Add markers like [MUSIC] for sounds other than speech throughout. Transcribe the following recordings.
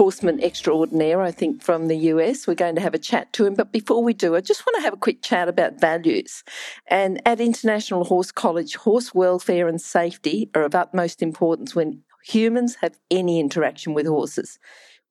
horseman extraordinaire, I think, from the US. We're going to have a chat to him. But before we do, I just want to have a quick chat about values. And at International Horse College, horse welfare and safety are of utmost importance when humans have any interaction with horses.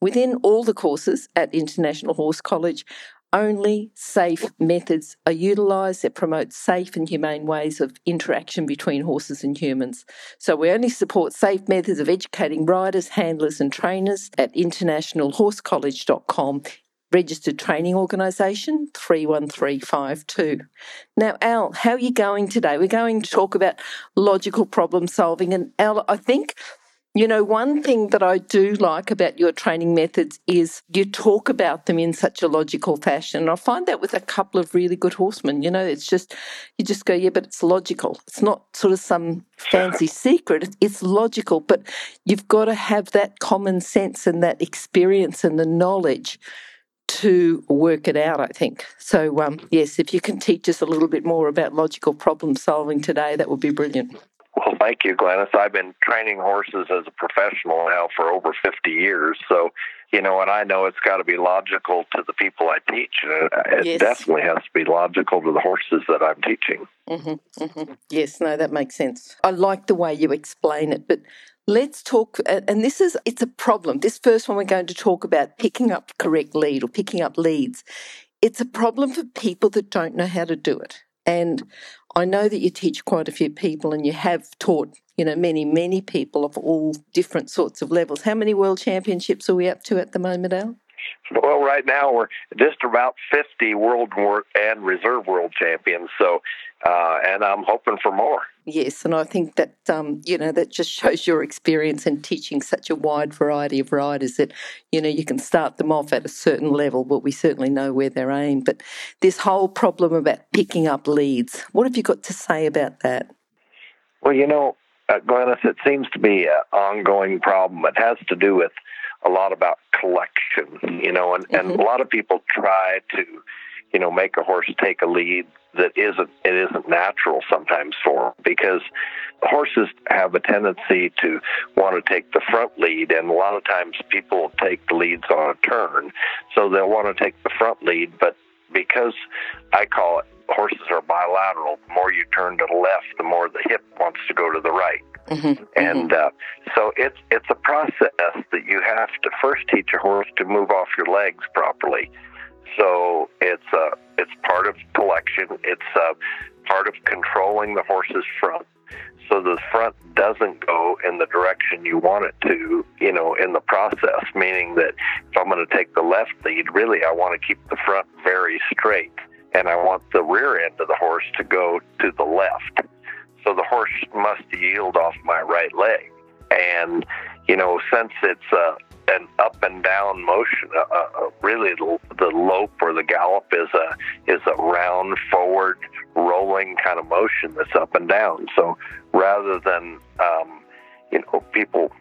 Within all the courses at International Horse College, only safe methods are utilised that promote safe and humane ways of interaction between horses and humans. So we only support safe methods of educating riders, handlers, and trainers at internationalhorsecollege.com. Registered training organisation 31352. Now, Al, how are you going today? We're going to talk about logical problem solving. And Al, I think you know, one thing that I do like about your training methods is you talk about them in such a logical fashion. And I find that with a couple of really good horsemen, you know, it's just, you just go, yeah, but it's logical. It's not sort of some fancy secret. It's logical, but you've got to have that common sense and that experience and the knowledge to work it out, I think. So, um, yes, if you can teach us a little bit more about logical problem solving today, that would be brilliant. Well, thank you, Glenys. I've been training horses as a professional now for over 50 years. So, you know, and I know it's got to be logical to the people I teach. And it yes. definitely has to be logical to the horses that I'm teaching. Mm-hmm, mm-hmm. Yes, no, that makes sense. I like the way you explain it, but let's talk. And this is, it's a problem. This first one we're going to talk about picking up correct lead or picking up leads. It's a problem for people that don't know how to do it. And I know that you teach quite a few people and you have taught, you know, many, many people of all different sorts of levels. How many world championships are we up to at the moment, Al? Well, right now we're just about 50 world and reserve world champions. So, uh, and I'm hoping for more. Yes, and I think that um, you know that just shows your experience in teaching such a wide variety of riders. That you know you can start them off at a certain level, but we certainly know where they're aimed. But this whole problem about picking up leads, what have you got to say about that? Well, you know, uh, Glenys, it seems to be an ongoing problem. It has to do with a lot about collection, you know, and, mm-hmm. and a lot of people try to, you know, make a horse take a lead that isn't it isn't natural sometimes for them because horses have a tendency to want to take the front lead and a lot of times people take the leads on a turn so they'll want to take the front lead but because I call it horses are bilateral the more you turn to the left the more the hip wants to go to the right Mm-hmm, and mm-hmm. Uh, so it's it's a process that you have to first teach a horse to move off your legs properly. So it's uh, it's part of collection. It's uh, part of controlling the horse's front, so the front doesn't go in the direction you want it to. You know, in the process, meaning that if I'm going to take the left lead, really I want to keep the front very straight, and I want the rear end of the horse to go to the left so the horse must yield off my right leg. And, you know, since it's uh, an up and down motion, uh, uh, really the, the lope or the gallop is a, is a round, forward, rolling kind of motion that's up and down. So rather than, um, you know, people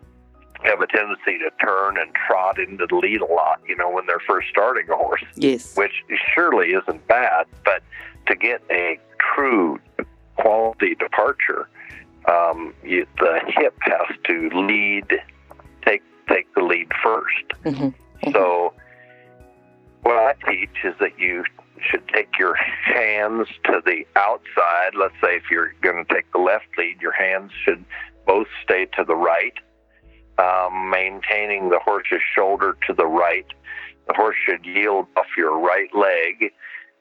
have a tendency to turn and trot into the lead a lot, you know, when they're first starting a horse. Yes. Which surely isn't bad, but to get a true quality departure, um, you, the [LAUGHS] hip has to lead, take take the lead 1st mm-hmm. mm-hmm. So, what I teach is that you should take your hands to the outside. Let's say if you're going to take the left lead, your hands should both stay to the right, um, maintaining the horse's shoulder to the right. The horse should yield off your right leg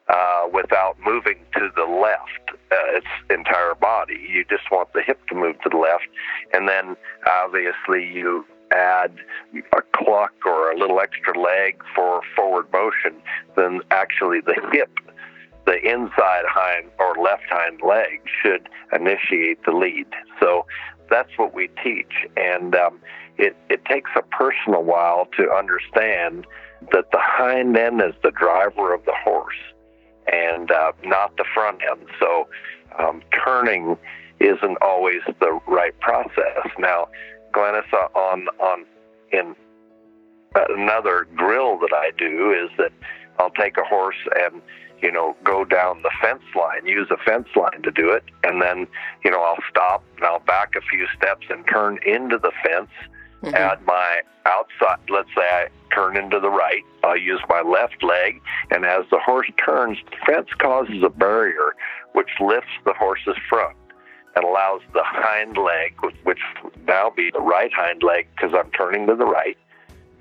uh, without moving to the left, uh, its entire body. You just want the hip to move to the left, and then obviously you add a cluck or a little extra leg for forward motion. Then actually the hip, the inside hind or left hind leg, should initiate the lead. So that's what we teach, and um, it it takes a person a while to understand that the hind end is the driver of the horse and uh, not the front end. So um, turning isn't always the right process. Now, Glenys, uh, on on in another drill that I do is that I'll take a horse and you know go down the fence line, use a fence line to do it, and then you know I'll stop and I'll back a few steps and turn into the fence. Mm-hmm. My outside. Let's say I turn into the right. I'll use my left leg, and as the horse turns, the fence causes a barrier which lifts the horse's front and allows the hind leg, which now be the right hind leg because I'm turning to the right,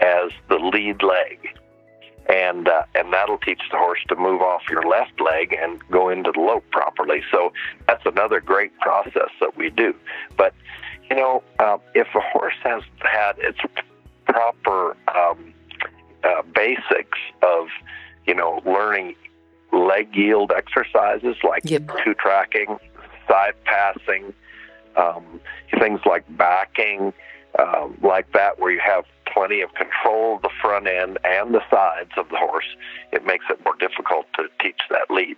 as the lead leg. And, uh, and that'll teach the horse to move off your left leg and go into the lope properly. So that's another great process that we do. But, you know, uh, if a horse has had its proper um, uh, basics of, you know, learning leg yield exercises like yep. two tracking, side passing, um, things like backing, um, like that, where you have plenty of control of the front end and the sides of the horse, it makes it more difficult to teach that lead.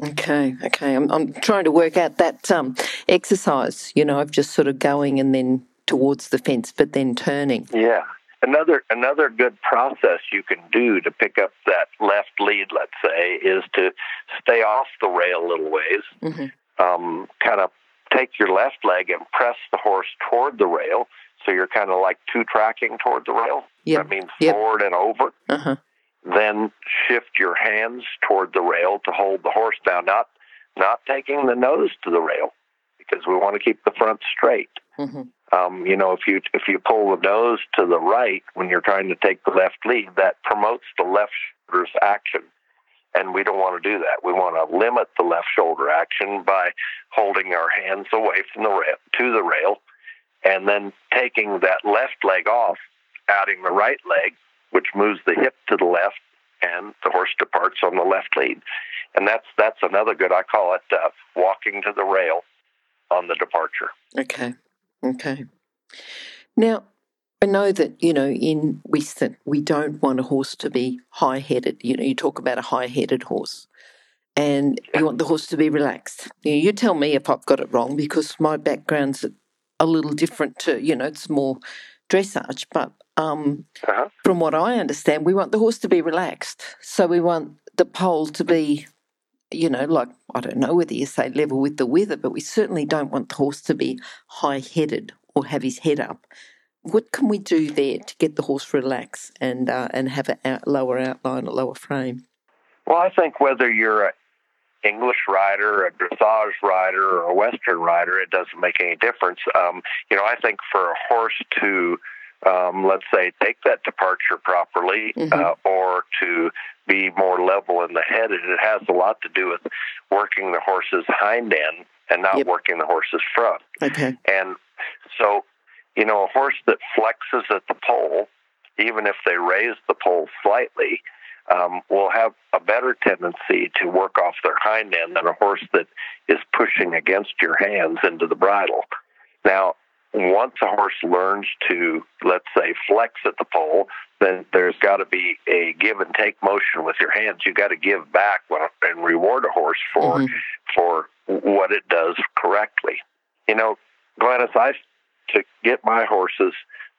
Okay, okay. I'm, I'm trying to work out that um, exercise, you know, of just sort of going and then towards the fence, but then turning. Yeah. Another another good process you can do to pick up that left lead, let's say, is to stay off the rail a little ways, mm-hmm. um, kind of take your left leg and press the horse toward the rail. So you're kind of like two tracking toward the rail. Yep. That means yep. forward and over. Uh-huh. Then shift your hands toward the rail to hold the horse down, not not taking the nose to the rail because we want to keep the front straight. Mm-hmm. Um, you know, if you if you pull the nose to the right when you're trying to take the left lead, that promotes the left shoulder's action and we don't want to do that. We want to limit the left shoulder action by holding our hands away from the rail to the rail, and then taking that left leg off, adding the right leg, which moves the hip to the left, and the horse departs on the left lead. And that's that's another good. I call it uh, walking to the rail on the departure. Okay. Okay. Now, I know that, you know, in Western, we don't want a horse to be high headed. You know, you talk about a high headed horse and you want the horse to be relaxed. You, know, you tell me if I've got it wrong because my background's a little different to, you know, it's more dressage. But um, uh-huh. from what I understand, we want the horse to be relaxed. So we want the pole to be, you know, like, I don't know whether you say level with the weather, but we certainly don't want the horse to be high headed or have his head up what can we do there to get the horse relaxed and uh, and have a out, lower outline, a lower frame? Well, I think whether you're an English rider, a dressage rider, or a Western rider, it doesn't make any difference. Um, you know, I think for a horse to um, let's say, take that departure properly, mm-hmm. uh, or to be more level in the head. And it has a lot to do with working the horse's hind end and not yep. working the horse's front. Okay. And so you know, a horse that flexes at the poll, even if they raise the poll slightly, um, will have a better tendency to work off their hind end than a horse that is pushing against your hands into the bridle. Now, once a horse learns to, let's say, flex at the poll, then there's got to be a give and take motion with your hands. You got to give back and reward a horse for mm-hmm. for what it does correctly. You know, Glenys, I to get my horses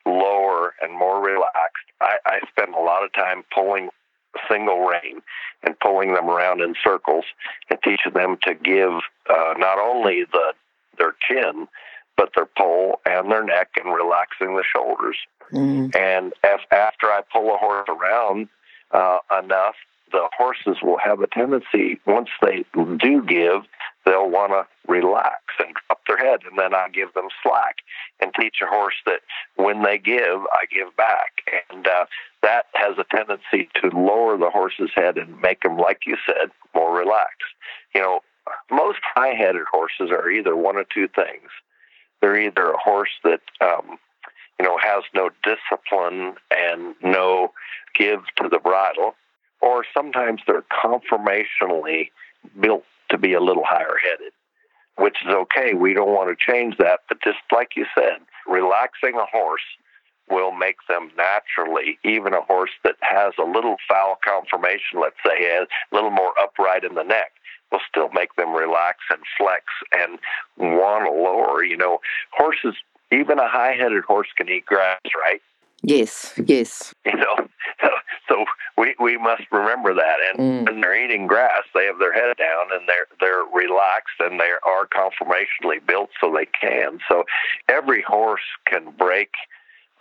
lower and more relaxed, I, I spend a lot of time pulling single rein and pulling them around in circles and teaching them to give uh, not only the their chin but their poll and their neck and relaxing the shoulders. Mm. And if, after I pull a horse around uh, enough, the horses will have a tendency once they do give they'll want to relax and drop their head, and then I give them slack and teach a horse that when they give, I give back, and uh, that has a tendency to lower the horse's head and make them, like you said, more relaxed. You know, most high-headed horses are either one of two things. They're either a horse that um, you know has no discipline and no give to the bridle, or sometimes they're conformationally built to be a little higher headed, which is okay. We don't want to change that. But just like you said, relaxing a horse will make them naturally, even a horse that has a little fowl conformation, let's say, a little more upright in the neck, will still make them relax and flex and want to lower. You know, horses, even a high headed horse can eat grass, right? Yes, yes. You know, [LAUGHS] so, so we, we must remember that. And mm. when they're eating grass, they have their head down and they're they're relaxed and they are conformationally built so they can. So every horse can break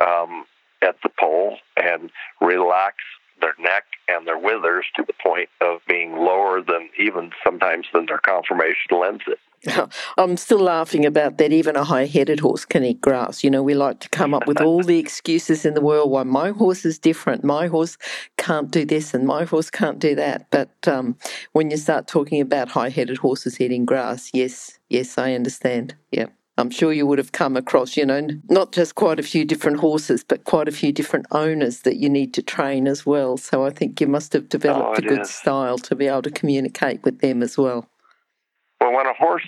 um, at the poll and relax their neck and their withers to the point of being lower than even sometimes than their conformation lends it. [LAUGHS] I'm still laughing about that. Even a high headed horse can eat grass. You know, we like to come up with all the excuses in the world why my horse is different. My horse can't do this and my horse can't do that. But um, when you start talking about high headed horses eating grass, yes, yes, I understand. Yeah. I'm sure you would have come across, you know, not just quite a few different horses, but quite a few different owners that you need to train as well. So I think you must have developed oh, a good is. style to be able to communicate with them as well. Well, when a horse,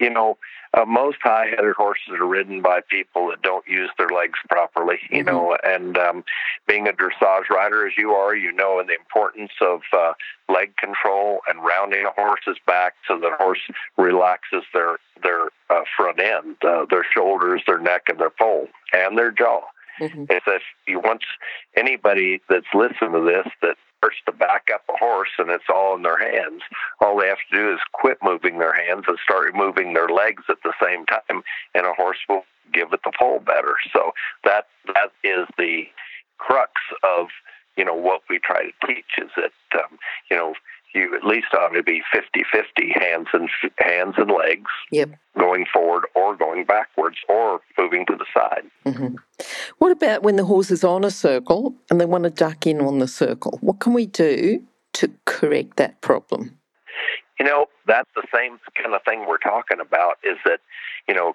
you know, uh, most high-headed horses are ridden by people that don't use their legs properly, you mm-hmm. know. And um, being a dressage rider as you are, you know the importance of uh, leg control and rounding a horse's back so the horse relaxes their their uh, front end, uh, their shoulders, their neck, and their poll, and their jaw. Mm-hmm. if you want anybody that's listened to this that starts to back up a horse and it's all in their hands, all they have to do is quit moving their hands and start moving their legs at the same time, and a horse will give it the poll better. So that that is the crux of you know what we try to teach is that um, you know you at least ought to be 50-50 hands and hands and legs yep. going forward or going backwards or moving to the side. Mm-hmm. What about when the horse is on a circle and they want to duck in on the circle? What can we do to correct that problem? You know, that's the same kind of thing we're talking about is that, you know,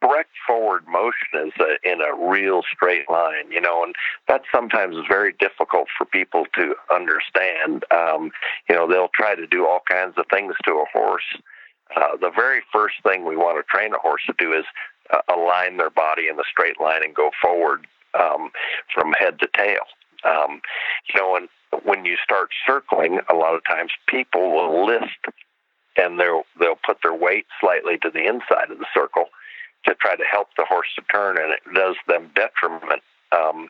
direct forward motion is a, in a real straight line, you know, and that sometimes is very difficult for people to understand. Um, you know, they'll try to do all kinds of things to a horse. Uh, the very first thing we want to train a horse to do is uh, align their body in a straight line and go forward um, from head to tail. Um, you know, and when you start circling, a lot of times people will list and they'll they'll put their weight slightly to the inside of the circle to try to help the horse to turn, and it does them detriment um,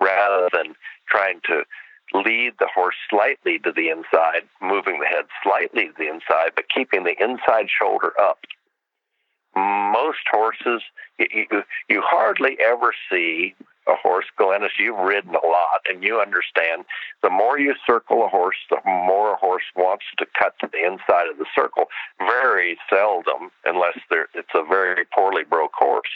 rather than trying to lead the horse slightly to the inside, moving the head slightly to the inside, but keeping the inside shoulder up. Most horses, you, you hardly ever see a horse, Glenys, you've ridden a lot and you understand the more you circle a horse, the more a horse wants to cut to the inside of the circle. Very seldom, unless it's a very poorly broke horse,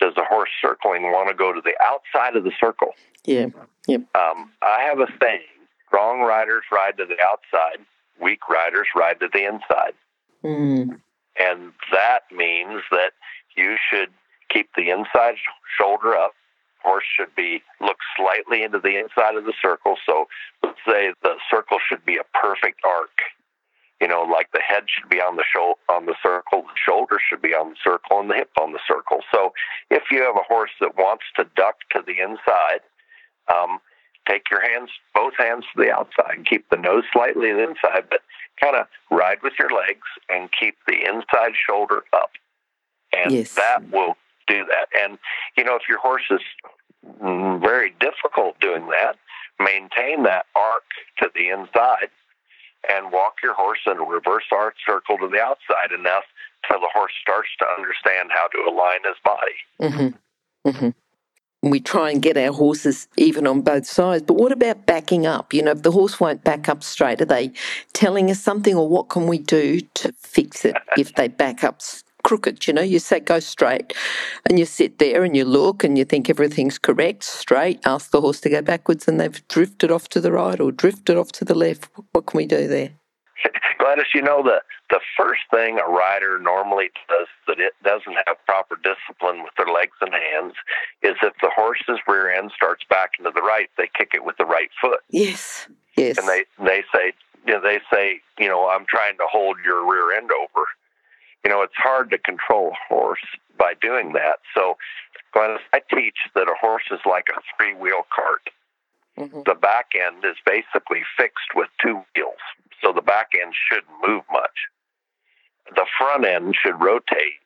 does the horse circling want to go to the outside of the circle. Yeah. Yep. Um, I have a saying strong riders ride to the outside, weak riders ride to the inside. Mm. And that means that you should keep the inside shoulder up horse should be look slightly into the inside of the circle. So let's say the circle should be a perfect arc. You know, like the head should be on the shoulder on the circle, the shoulder should be on the circle, and the hip on the circle. So if you have a horse that wants to duck to the inside, um, take your hands, both hands to the outside, and keep the nose slightly to the inside, but kind of ride with your legs and keep the inside shoulder up. And yes. that will do that. And, you know, if your horse is very difficult doing that, maintain that arc to the inside and walk your horse in a reverse arc circle to the outside enough till the horse starts to understand how to align his body. Mm-hmm. Mm-hmm we try and get our horses even on both sides. But what about backing up? You know, if the horse won't back up straight, are they telling us something, or what can we do to fix it [LAUGHS] if they back up crooked. You know, you say go straight, and you sit there and you look and you think everything's correct, straight. Ask the horse to go backwards, and they've drifted off to the right or drifted off to the left. What can we do there? [LAUGHS] Gladys, you know the the first thing a rider normally does that it doesn't have proper discipline with their legs and hands is if the horse's rear end starts back into the right, they kick it with the right foot. Yes, yes. And they they say you know, they say you know I'm trying to hold your rear end over you know, it's hard to control a horse by doing that. So, Glenys, I teach that a horse is like a three wheel cart. Mm-hmm. The back end is basically fixed with two wheels, so the back end shouldn't move much. The front end should rotate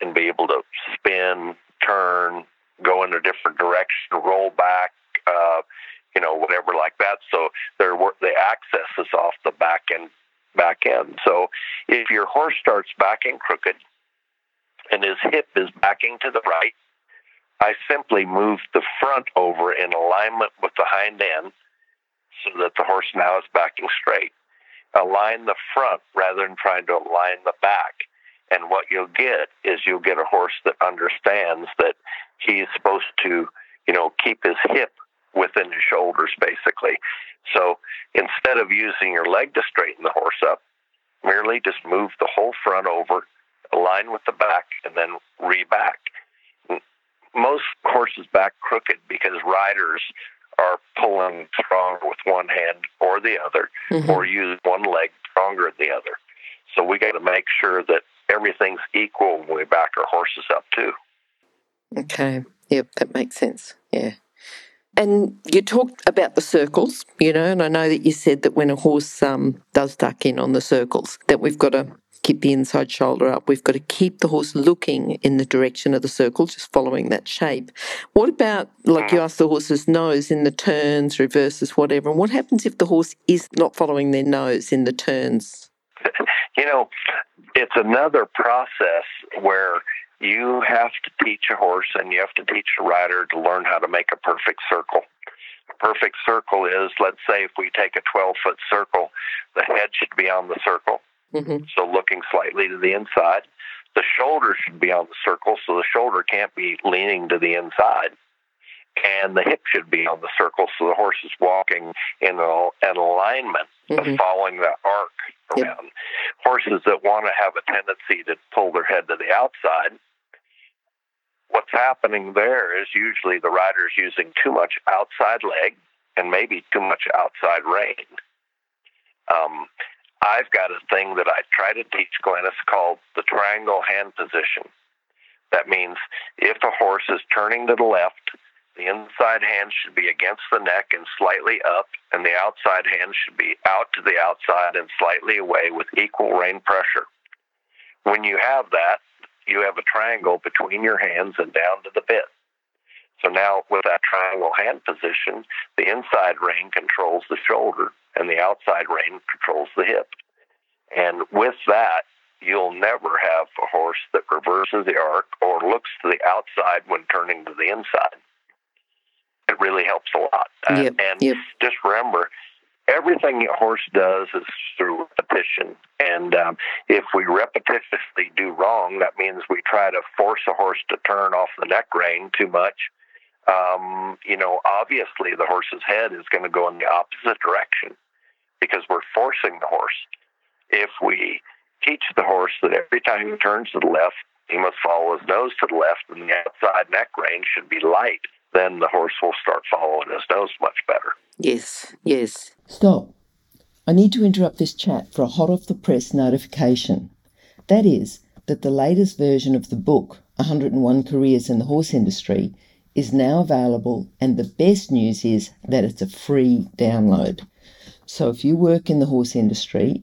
and be able to spin, turn, go in a different direction, roll back, uh, you know, whatever like that. So their the access is off the back end So if your horse starts backing crooked and his hip is backing to the right, I simply move the front over in alignment with the hind end so that the horse now is backing straight. Align the front rather than trying to align the back. And what you'll get is you'll get a horse that understands that he's supposed to, you know, keep his hip within his shoulders, basically. So instead of using your leg to straighten the horse up, merely just move the whole front over, align with the back, and then re-back. Most horses back crooked because riders are pulling stronger with one hand or the other, mm-hmm. or use one leg stronger than the other. So we got to make sure that everything's equal when we back our horses up too. Okay. Yep, that makes sense. Yeah. And you talked about the circles, you know, and I know that you said that when a horse um, does duck in on the circles, that we've got to keep the inside shoulder up. We've got to keep the horse looking in the direction of the circle, just following that shape. What about, like you asked the horse's nose in the turns, reverses, whatever, and what happens if the horse is not following their nose in the turns? [LAUGHS] You know, it's another process where you have to teach a horse and you have to teach a rider to learn how to make a perfect circle. A perfect circle is, let's say, if we take a 12 foot circle, the head should be on the circle, mm-hmm. so looking slightly to the inside. The shoulder should be on the circle, so the shoulder can't be leaning to the inside. And the hip should be on the circle, so the horse is walking in an alignment mm-hmm. of following the arc around. Yep. Horses that want to have a tendency to pull their head to the outside what's happening there is usually the rider's using too much outside leg and maybe too much outside rein. Um, I've got a thing that I try to teach Glenys called the triangle hand position. That means if a horse is turning to the left, the inside hand should be against the neck and slightly up, and the outside hand should be out to the outside and slightly away with equal rein pressure. When you have that, you have a triangle between your hands and down to the bit. So now, with that triangle hand position, the inside rein controls the shoulder and the outside rein controls the hip. And with that, you'll never have a horse that reverses the arc or looks to the outside when turning to the inside. It really helps a lot. Yep, and yep. just remember, everything a horse does is through repetition. And um, if we repetitively do wrong, that means we try to force a horse to turn off the neck rein too much. Um, you know, obviously the horse's head is going to go in the opposite direction because we're forcing the horse. If we teach the horse that every time he turns to the left, he must follow his nose to the left and the outside neck rein should be light, then the horse will start following his nose much better. Yes, yes. Stop. I need to interrupt this chat for a hot off the press notification. That is, that the latest version of the book, 101 Careers in the Horse Industry, is now available, and the best news is that it's a free download. So if you work in the horse industry,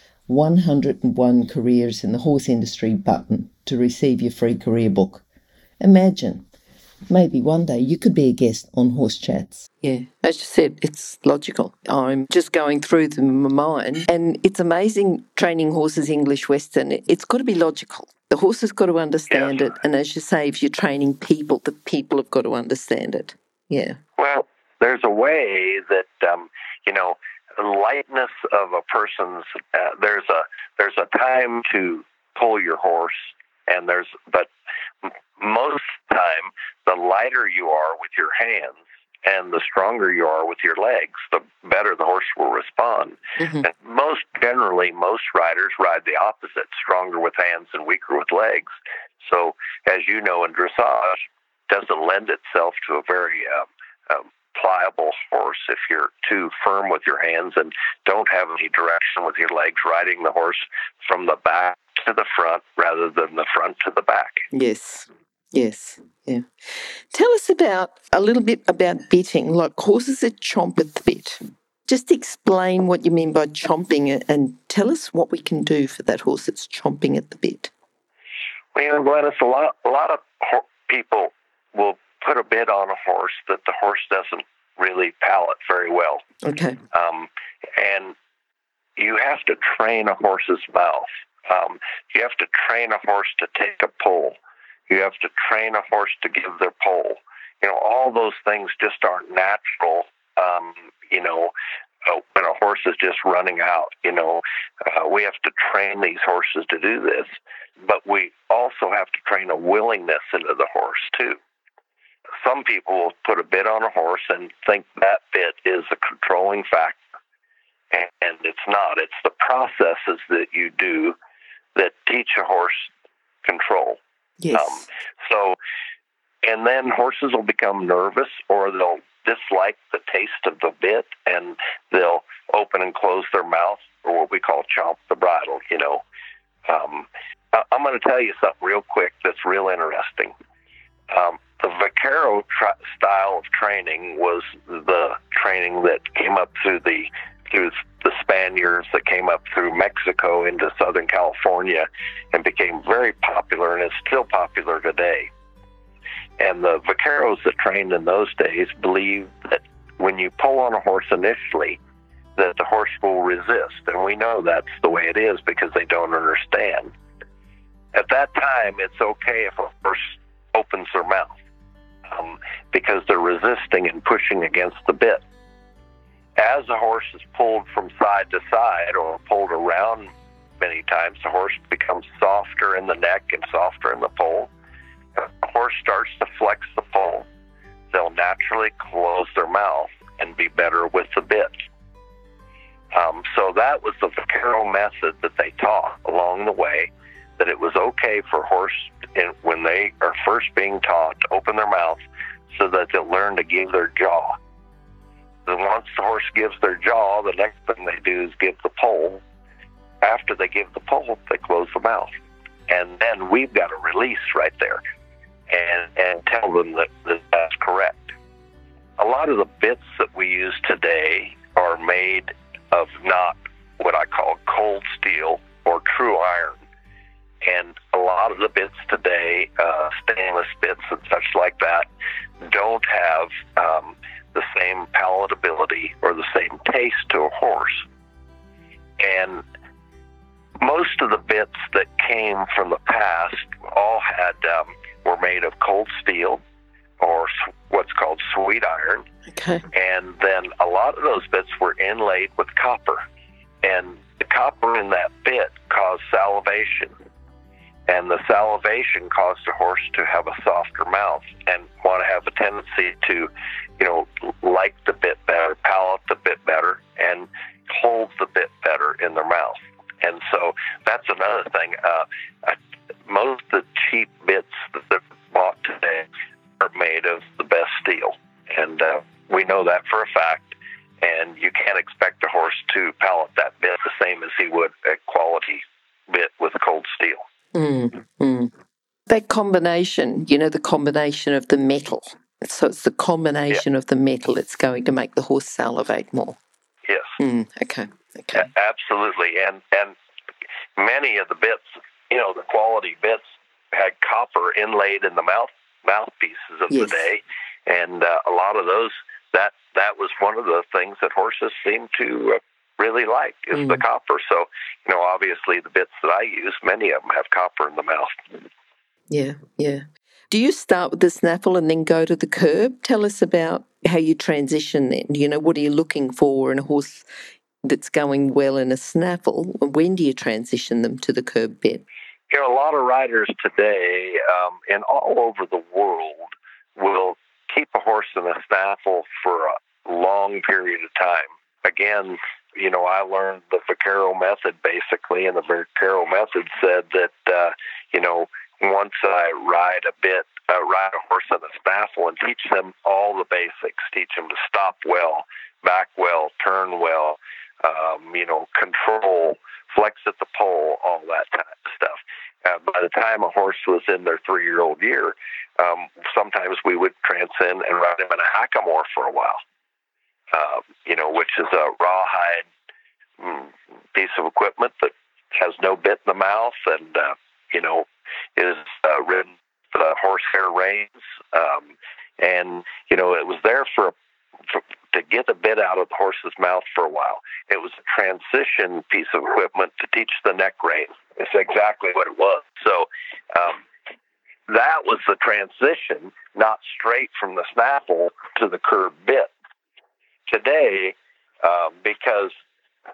101 Careers in the Horse Industry button to receive your free career book. Imagine maybe one day you could be a guest on Horse Chats. Yeah, as you said, it's logical. I'm just going through them in my mind, and it's amazing training horses English Western. It's got to be logical. The horse has got to understand yeah. it, and as you say, if you're training people, the people have got to understand it. Yeah. Well, there's a way that um, you know lightness of a person's. Uh, there's a there's a time to pull your horse And there's, but most time, the lighter you are with your hands and the stronger you are with your legs, the better the horse will respond. Mm-hmm. And most generally, most riders ride the opposite stronger with hands and weaker with legs. So, as you know, in dressage, doesn't lend itself to a very um, um, pliable horse if you're too firm with your hands and don't have any direction with your legs, riding the horse from the back to the front rather than the front to the back. Yes. Yes, yeah. Tell us about a little bit about bitting, like horses that chomp at the bit. Just explain what you mean by chomping and tell us what we can do for that horse that's chomping at the bit. Well, you know, Glenys, a lot, a lot of people will put a bit on a horse that the horse doesn't really palate very well. Okay. Um, and you have to train a horse's mouth. Um, you have to train a horse to take a pull. You have to train a horse to give their pull. You know, all those things just aren't natural. Um, you know, uh, when a horse is just running out, you know, uh, we have to train these horses to do this. But we also have to train a willingness into the horse, too some people will put a bit on a horse and think that bit is a controlling factor. And it's not. It's the processes that you do that teach a horse control. Yes. Um, so, and then horses will become nervous or they'll dislike the taste of the bit and they'll open and close their mouth or what we call chomp the bridle, you know. Um, I'm going to tell you something real quick that's real interesting. Um, the vaquero tra- style of training was the training that came up through the through the Spaniards that came up through Mexico into Southern California and became very popular and is still popular today. And the vaqueros that trained in those days believed that when you pull on a horse initially, that the horse will resist. And we know that's the way it is because they don't understand. At that time, it's okay if a horse opens their mouth um, because they're resisting and pushing against the bit. As the horse is pulled from side to side or pulled around many times, the horse becomes softer in the neck and softer in the poll. The horse starts to flex the poll, they'll naturally close their mouth and be better with the bit. Um, so that was the vaquero method that they taught along the way that it was okay for horse when they are first being taught to open their mouth so that they'll learn to give their jaw. Then once the horse gives their jaw, the next thing they do is give the poll. After they give the poll, they close the mouth. And then we've got to release right there and, and tell them that, that that's correct. A lot of the bits that we use today are made of not what I call cold steel or true iron and a lot of the bits today, uh, stainless bits and such like that, don't have um, the same palatability or the same taste to a horse. And most of the bits that came from the past all had um, were made of cold steel or what's called sweet iron. Okay. And then a lot of those bits were inlaid with copper. And the copper in that bit caused salivation and the salivation caused the horse to have a softer mouth and want to have a tendency to, you know, like the bit better, palate the bit better, and hold the bit better in their mouth. And so that's another thing. Uh, most of the cheap bits that are bought today are made of the best steel, and uh, we know that for a fact. And you can't expect a horse to palate that bit the same as he would a quality bit with cold steel. Mm, mm. That combination, you know, the combination of the metal. So it's the combination of the metal that's going to make the horse salivate more. Yes. Mm, okay. Okay. A- absolutely, and and many of the bits, you know, the quality bits had copper inlaid in the mouth mouthpieces of yes. the day, and uh, a lot of those that that was one of the things that horses seemed to uh, really like is mm. the copper. So, you know, obviously the bits that I use, many of them have copper in the mouth. Yeah, yeah. Do you start with the snaffle and then go to the curb? Tell us about how you transition then. You know, what are you looking for in a horse that's going well in a snaffle? When do you transition them to the curb bit? You know, a lot of riders today um, and all over the world will keep a horse in a snaffle for a long period of time. Again, you know, I learned the Vaquero method basically, and the Vaquero method said that, uh, you know, once I ride a bit, uh, ride a horse in a snaffle and teach them all the basics, teach them to stop well, back well, turn well, um, you know, control, flex at the poll, all that kind of stuff. Uh, by the time a horse was in their three year old year, um, sometimes we would transcend and ride him in a hackamore for a while, uh, you know, which is a rawhide mm, piece of equipment that has no bit in the mouth and, uh, you know, is uh, ridden the horsehair reins. Um, and, you know, it was there for, for to get a bit out of the horse's mouth for a while. It was a transition piece of equipment to teach the neck rein. It's exactly what it was. So um, that was the transition, not straight from the snaffle to the curb bit. Today, um, because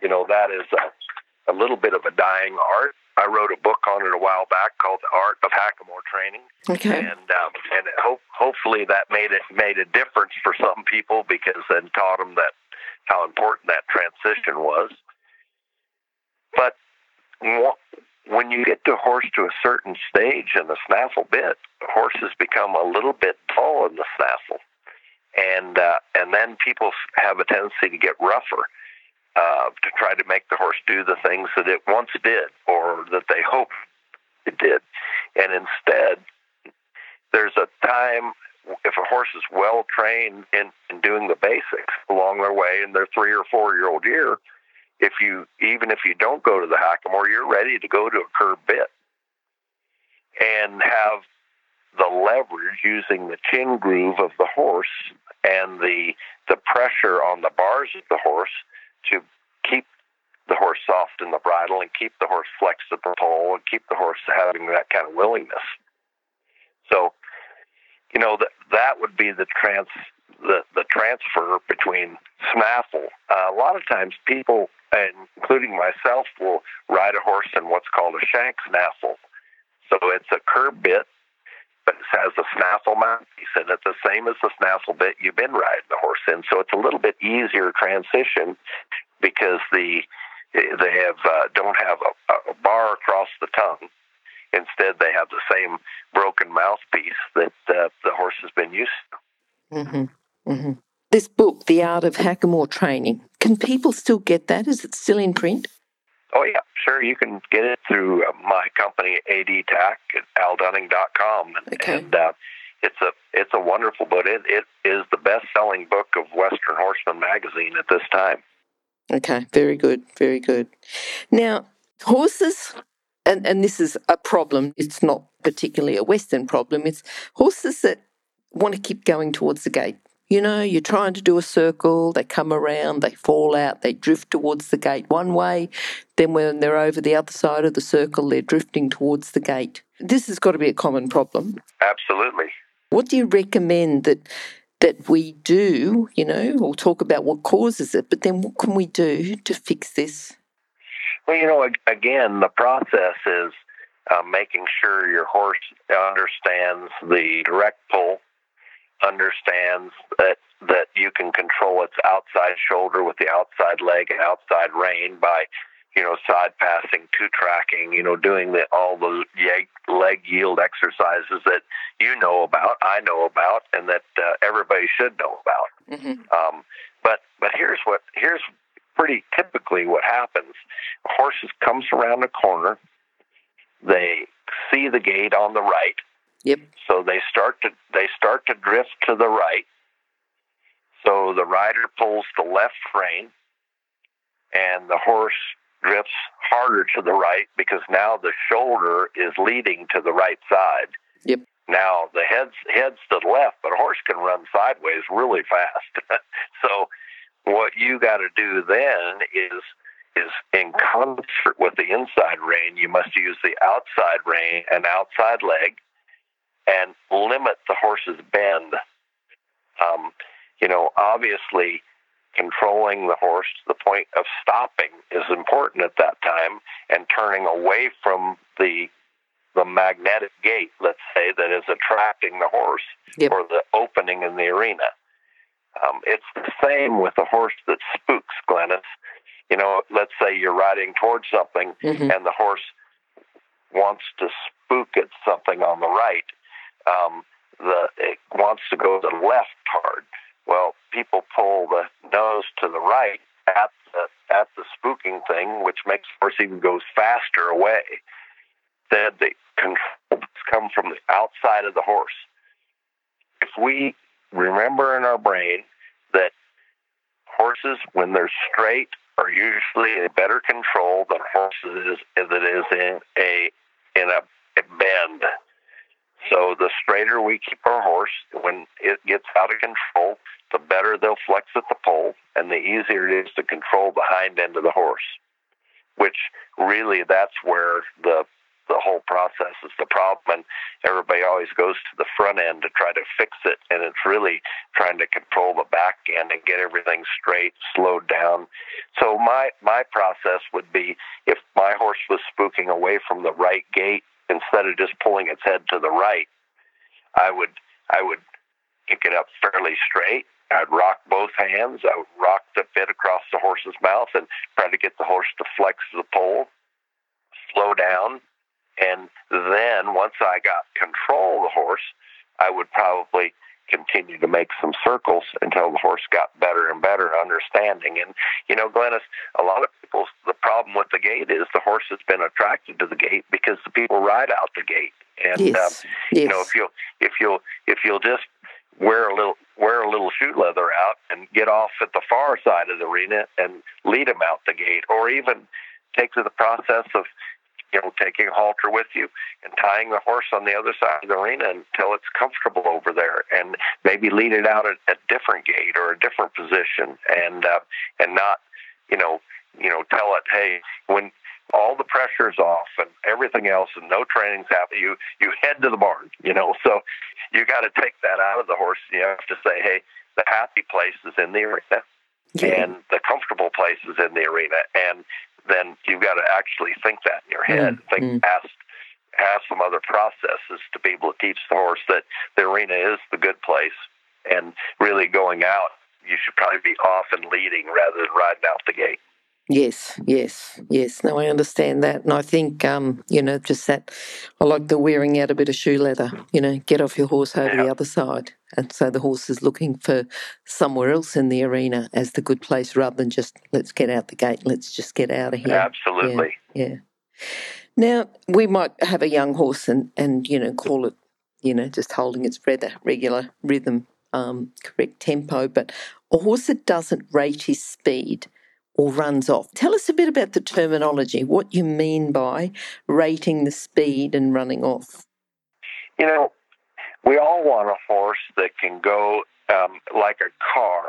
you know that is a, a little bit of a dying art. I wrote a book on it a while back called "The Art of Hackamore Training," okay. and um, and hope, hopefully that made it made a difference for some people because then taught them that how important that transition was. But when you get the horse to a certain stage in the snaffle bit, horses become a little bit dull in the snaffle, and uh, and then people have a tendency to get rougher uh, to try to make the horse do the things that it once did or that they hoped it did, and instead, there's a time if a horse is well trained in, in doing the basics along their way in their three or four year old year if you even if you don't go to the hackamore, you're ready to go to a curb bit and have the leverage using the chin groove of the horse and the the pressure on the bars of the horse to keep the horse soft in the bridle and keep the horse flexed at the poll and keep the horse having that kind of willingness. So, you know that that would be the trans the the transfer between snaffle. Uh, a lot of times, people including myself, will ride a horse in what's called a shank snaffle. So it's a curb bit, has a snaffle mouthpiece in it's the same as the snaffle bit you've been riding the horse in. So it's a little bit easier transition because the they have uh, don't have a, a bar across the tongue. Instead, they have the same broken mouthpiece that uh, the horse has been used to. Mm-hmm. Mm-hmm. This book, The Art of Hackamore Training, can people still get that? Is it still in print? Oh, yeah, sure. You can get it through uh, my company, ADTAC, at aldunning.com. And, okay. and uh, it's a it's a wonderful book. It, it is the best selling book of Western Horseman magazine at this time. Okay, very good, very good. Now, horses, and, and this is a problem, it's not particularly a Western problem, it's horses that want to keep going towards the gate. You know, you're trying to do a circle, they come around, they fall out, they drift towards the gate one way. Then when they're over the other side of the circle, they're drifting towards the gate. This has got to be a common problem. Absolutely. What do you recommend that that we do, you know, we'll talk about what causes it, but then what can we do to fix this? Well, you know, again, the process is uh, making sure your horse understands the direct pull understands that that you can control its outside shoulder with the outside leg and outside rein by you know side passing two tracking you know doing the all the leg yield exercises that you know about i know about and that uh, everybody should know about. Mm-hmm. um, but but here's what here's pretty typically what happens. Horses horse comes around a corner. They see the gate on the right Yep. So they start to they start to drift to the right. So the rider pulls the left rein, and the horse drifts harder to the right because now the shoulder is leading to the right side. Yep. Now the head's heads to the left, but a horse can run sideways really fast. [LAUGHS] so what you got to do then is is in concert with the inside rein. You must use the outside rein and outside leg and limit the horse's bend. Um, you know, obviously, controlling the horse to the point of stopping is important at that time, and turning away from the the magnetic gate, let's say, that is attracting the horse Yep. or the opening in the arena. Um, it's the same with a horse that spooks, Glennis. You know, let's say you're riding towards something Mhm. and the horse wants to spook at something on the right. Um, the it wants to go the left hard. Well, people pull the nose to the right at the at the spooking thing, which makes the horse even goes faster away. Then the controls come from the outside of the horse. If we remember in our brain that horses, when they're straight, are usually in better control than horses that is in a in a, a bend. So the straighter we keep our horse, when it gets out of control, the better they'll flex at the poll, and the easier it is to control the hind end of the horse. Which really, that's where the the whole process is the problem, and everybody always goes to the front end to try to fix it, and it's really trying to control the back end and get everything straight, slowed down. So my my process would be if my horse was spooking away from the right gate instead of just pulling its head to the right, I would I would kick it up fairly straight. I'd rock both hands. I would rock the bit across the horse's mouth and try to get the horse to flex the poll, slow down, and then once I got control of the horse, I would probably continue to make some circles until the horse got better and better understanding. And you know, Glenys, a lot of people the problem with the gate is the horse has been attracted to the gate because the people ride out the gate. And yes. um, yes. you know, if you if you'll if you'll just wear a little wear a little shoe leather out and get off at the far side of the arena and lead them out the gate, or even take to the process of you know taking a halter with you and tying the horse on the other side of the arena until it's comfortable over there, and maybe lead it out at a different gate or a different position, and uh, and not you know you know tell it hey when all the pressure's off and everything else and no training's happening you you head to the barn you know so you got to take that out of the horse you have to say hey the happy place is in the arena Yeah. and the comfortable place is in the arena and then you've got to actually think that in your head Mm, think mm. ask have some other processes to be able to teach the horse that the arena is the good place and really going out you should probably be off and leading rather than riding out the gate Yes, yes, yes. No, I understand that. And I think, um, you know, just that I like the wearing out a bit of shoe leather, you know, get off your horse over the other side. And so the horse is looking for somewhere else in the arena as the good place rather than just let's get out the gate, let's just get out of here. absolutely Yeah. Now, we might have a young horse and, and you know, call it, you know, just holding its regular, regular rhythm, um, correct tempo, but a horse that doesn't rate his speed or runs off. Tell us a bit about the terminology, what you mean by rating the speed and running off. you know, we all want a horse that can go um, like a car,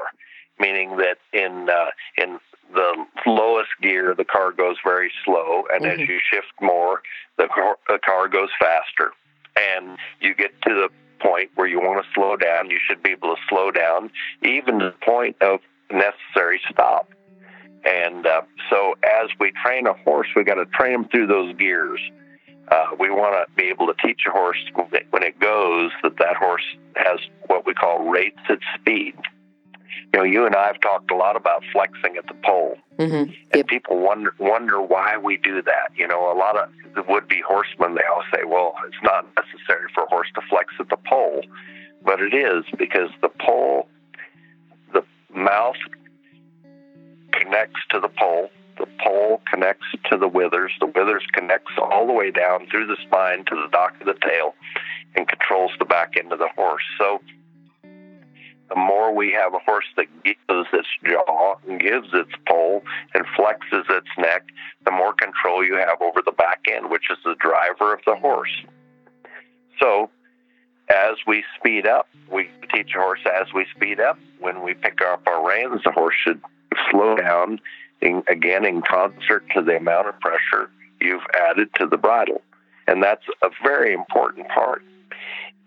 meaning that in uh, in the lowest gear the car goes very slow, and as Mhm. you shift more, the car, the car goes faster, and you get to the point where you want to slow down. You should be able to slow down, even to the point of necessary stop. And uh, so, as we train a horse, we got to train them through those gears. Uh, we want to be able to teach a horse when it- goes that that horse has what we call rates at speed. You know, you and I have talked a lot about flexing at the poll, hmm and people wonder wonder why we do that. You know, a lot of the would-be horsemen they all say, "Well, it's not necessary for a horse to flex at the poll," but it is because the poll, the mouth connects to the poll. The poll connects to the withers. The withers connects all the way down through the spine to the dock of the tail and controls the back end of the horse. So the more we have a horse that gives its jaw and gives its poll and flexes its neck, the more control you have over the back end, which is the driver of the horse. So as we speed up, we teach a horse as we speed up. When we pick up our reins, the horse should slow down, in, again, in concert to the amount of pressure you've added to the bridle. And that's a very important part.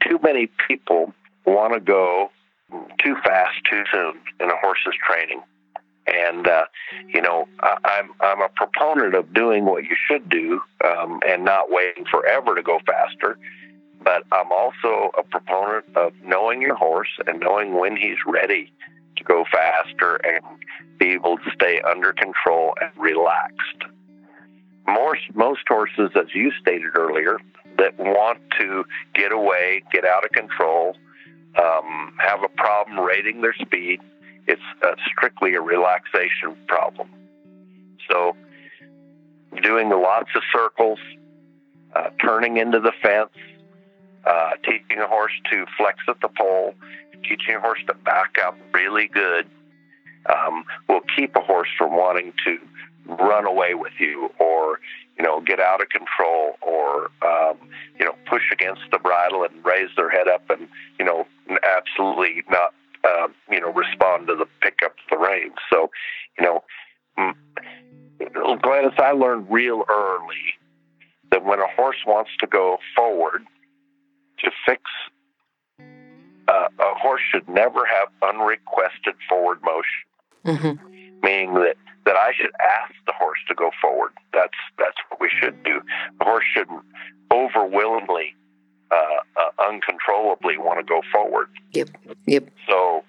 Too many people want to go too fast too soon in a horse's training. And uh, you know, I, I'm I'm a proponent of doing what you should do um, and not waiting forever to go faster. But I'm also a proponent of knowing your horse and knowing when he's ready to go faster and be able to stay under control and relaxed. Most most horses, as you stated earlier, that want to get away, get out of control, um, have a problem rating their speed, it's uh, strictly a relaxation problem. So, doing lots of circles, uh, turning into the fence, uh, teaching a horse to flex at the poll, teaching a horse to back up really good, um, will keep a horse from wanting to run away with you or you know get out of control or um, you know push against the bridle and raise their head up and you know absolutely not uh, you know, respond to the pickup of the reins. So, you know, Glenys I learned real early that when a horse wants to go forward to fix, uh, a horse should never have unrequested forward motion. Mm-hmm. Meaning that, that I should ask the horse to go forward. That's that's what we should do. The horse shouldn't overwhelmingly uh, uh, uncontrollably want to go forward. Yep. Yep. So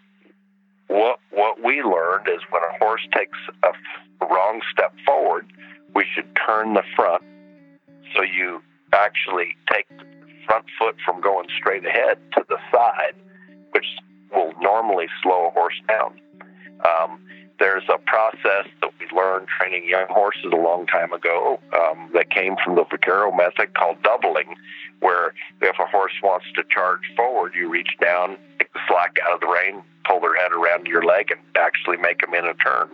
what what we learned is when a horse takes a wrong step forward, we should turn the front so you actually take front foot from going straight ahead to the side, which will normally slow a horse down. Um, there's a process that we learned training young horses a long time ago um, that came from the Vaquero method called doubling, where if a horse wants to charge forward, you reach down, take the slack out of the rein, pull their head around your leg, and actually make them in a turn.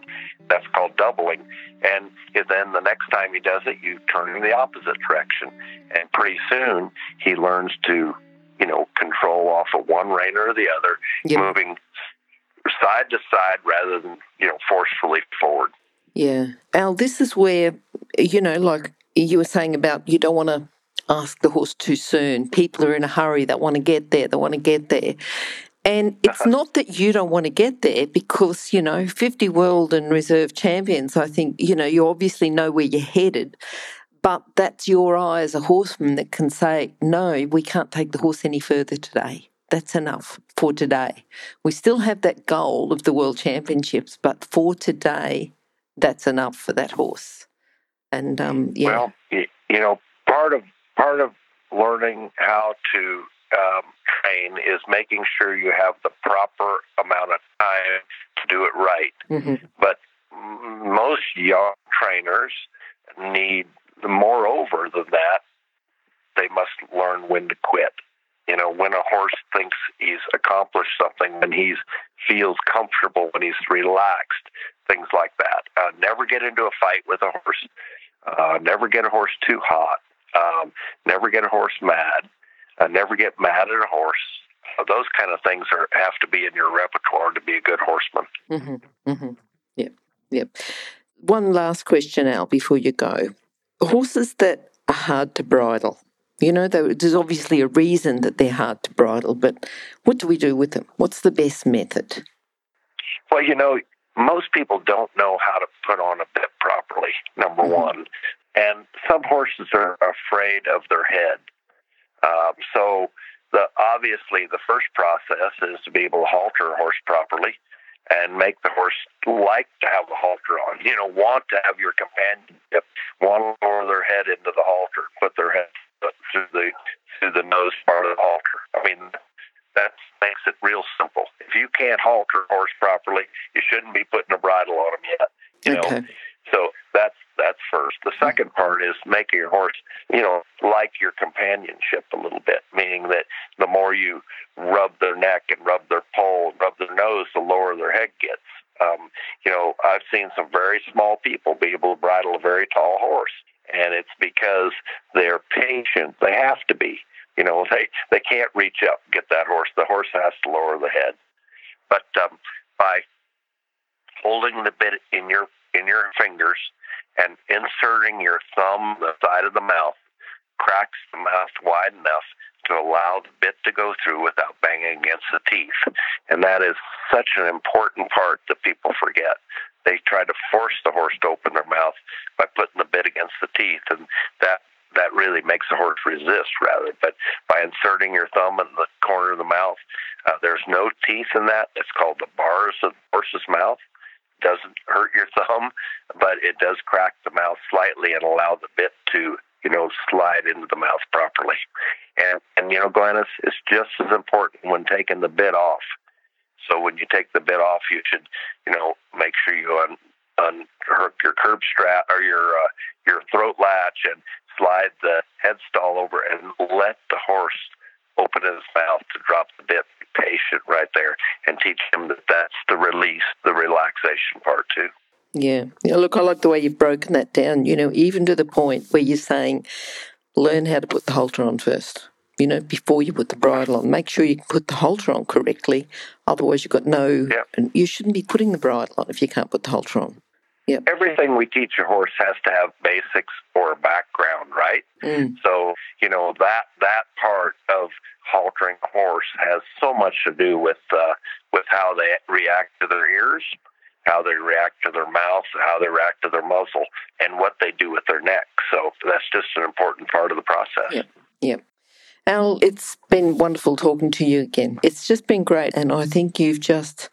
That's called doubling. And then the next time he does it, you turn in the opposite direction. And pretty soon he learns to, you know, control off of one rein or the other, yep. moving side to side rather than you know forcefully forward. Yeah, Al, this is where you know, like you were saying about you don't want to ask the horse too soon. People are in a hurry; they want to get there. They want to get there. And it's uh-huh. not that you don't want to get there because, you know, 50 world and reserve champions, I think, you know, you obviously know where you're headed. But that's your eye as a horseman that can say, no, we can't take the horse any further today that's enough for today. We still have that goal of the world championships, but for today, that's enough for that horse. And um, yeah. Well, you know, part of part of learning how to um, train is making sure you have the proper amount of time to do it right. Mm-hmm. But most young trainers need, moreover than that, they must learn when to quit. You know, when a horse thinks he's accomplished something, when he feels comfortable, when he's relaxed, things like that. Uh, never get into a fight with a horse. Uh, never get a horse too hot. Um, never get a horse mad. Uh, never get mad at a horse. Uh, those kind of things are have to be in your repertoire to be a good horseman. Mm-hmm, mm-hmm. Yep, yep. One last question, Al, before you go. Horses that are hard to bridle. You know, there's obviously a reason that they're hard to bridle, but what do we do with them? What's the best method? Well, you know, most people don't know how to put on a bit properly, number mm-hmm. one. And some horses are afraid of their head. Um, so, the, obviously, the first process is to be able to halter a horse properly and make the horse like to have the halter on. You know, want to have your companionship, want to lower their head into the halter, put their head through the through the nose part of the halter. I mean, that makes it real simple. If you can't halter a horse properly, you shouldn't be putting a bridle on him yet. You know, so that's that's first. The second part is making your horse, you know, like your companionship a little bit, meaning that the more you rub their neck and rub their poll and rub their nose, the lower their head gets. Um, you know, I've seen some very small people be able to bridle a very tall horse and it's because they're patient. They have to be. You know, [LAUGHS] they they can't reach up get that horse. The horse has to lower the head. But um, by holding the bit in your in your fingers and inserting your thumb the side of the mouth cracks the mouth wide enough to allow the bit to go through without banging against the teeth. And that is such an important part that people forget. they try to force the horse to open their mouth by putting the bit against the teeth, and that that really makes the horse resist rather. But by inserting your thumb in the corner of the mouth, uh, there's no teeth in that. It's called the bars of the horse's mouth. Doesn't hurt your thumb, but it does crack the mouth slightly and allow the bit to you know slide into the mouth properly. And and you know, Glenys, it's just as important when taking the bit off. So when you take the bit off, you should you know make sure you un unhook your curb strap or your uh, your throat latch and slide the headstall over and let the horse open his mouth to drop the bit. Patient right there and teach him that that's the release, the relaxation part too. Yeah. yeah. Look, I like the way you've broken that down, you know, even to the point where you're saying, learn how to put the halter on first, you know, before you put the bridle on. Make sure you can put the halter on correctly. Otherwise, you've got no, and you shouldn't be putting the bridle on if you can't put the halter on. Yep. Everything we teach a horse has to have basics or background, right? Mm. So, you know, that that part of haltering a horse has so much to do with uh, with how they react to their ears, how they react to their mouth, how they react to their muzzle, and what they do with their neck. So that's just an important part of the process. Yep. Yep. Al, it's been wonderful talking to you again. It's just been great. And I think you've just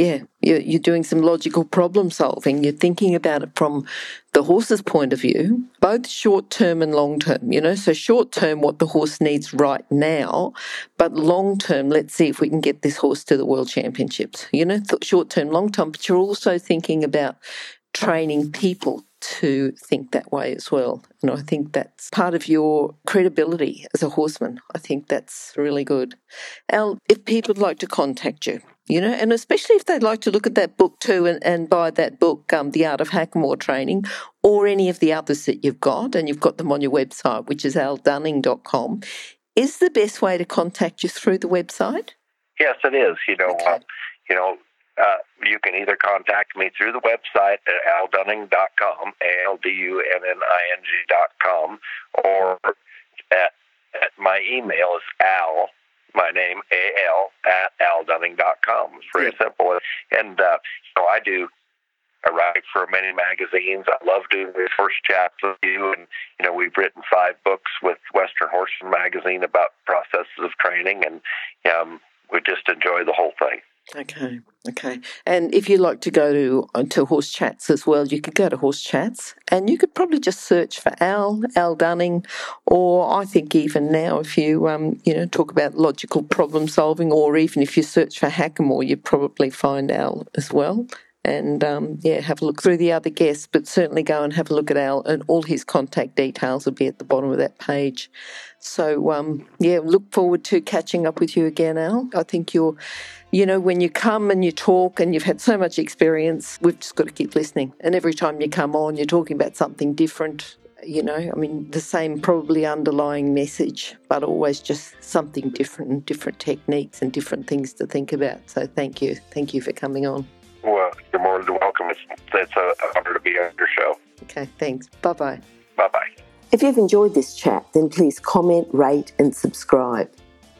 yeah, you're, doing some logical problem solving. You're thinking about it from the horse's point of view, both short term and long term, you know. So, short term, what the horse needs right now, but long term, let's see if we can get this horse to the world championships, you know, short term, long term. But you're also thinking about training people to think that way as well. And I think that's part of your credibility as a horseman. I think that's really good. Al, if people would like to contact you, you know, and especially if they'd like to look at that book too and, and buy that book, um, The Art of Hackamore Training, or any of the others that you've got, and you've got them on your website, which is aldunning.com, is the best way to contact you through the website? Yes, it is. You know, okay. um, you know, uh, you can either contact me through the website at aldunning.com, A-L-D-U-N-N-I-N-G dot com, or at, at my email is al, my name, A-L, at aldunning.com. It's very yeah. simple. And, uh, you know, I do I write for many magazines. I love doing horse chats with you, and you know we've written five books with Western Horseman magazine about processes of training, and um, we just enjoy the whole thing. Okay, okay. And if you like to go to uh, to horse chats as well, you could go to horse chats, and you could probably just search for Al Al Dunning, or I think even now, if you um you know talk about logical problem solving, or even if you search for Hackamore, you'd probably find Al as well. And um, yeah, have a look through the other guests, but certainly go and have a look at Al, and all his contact details will be at the bottom of that page. So um, yeah, look forward to catching up with you again, Al. I think you're you know, when you come and you talk and you've had so much experience, we've just got to keep listening. And every time you come on, you're talking about something different. You know, I mean, the same probably underlying message, but always just something different and different techniques and different things to think about. So thank you. Thank you for coming on. Well, you're more than welcome. It's, it's an honor to be on your show. Okay, thanks. Bye bye. Bye bye. If you've enjoyed this chat, then please comment, rate, and subscribe.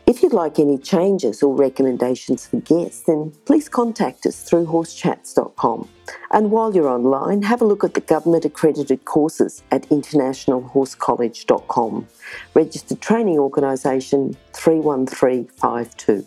If you'd like any changes or recommendations for guests, then please contact us through horsechats.com. And while you're online, have a look at the government accredited courses at internationalhorsecollege.com. Registered Training Organisation 31352.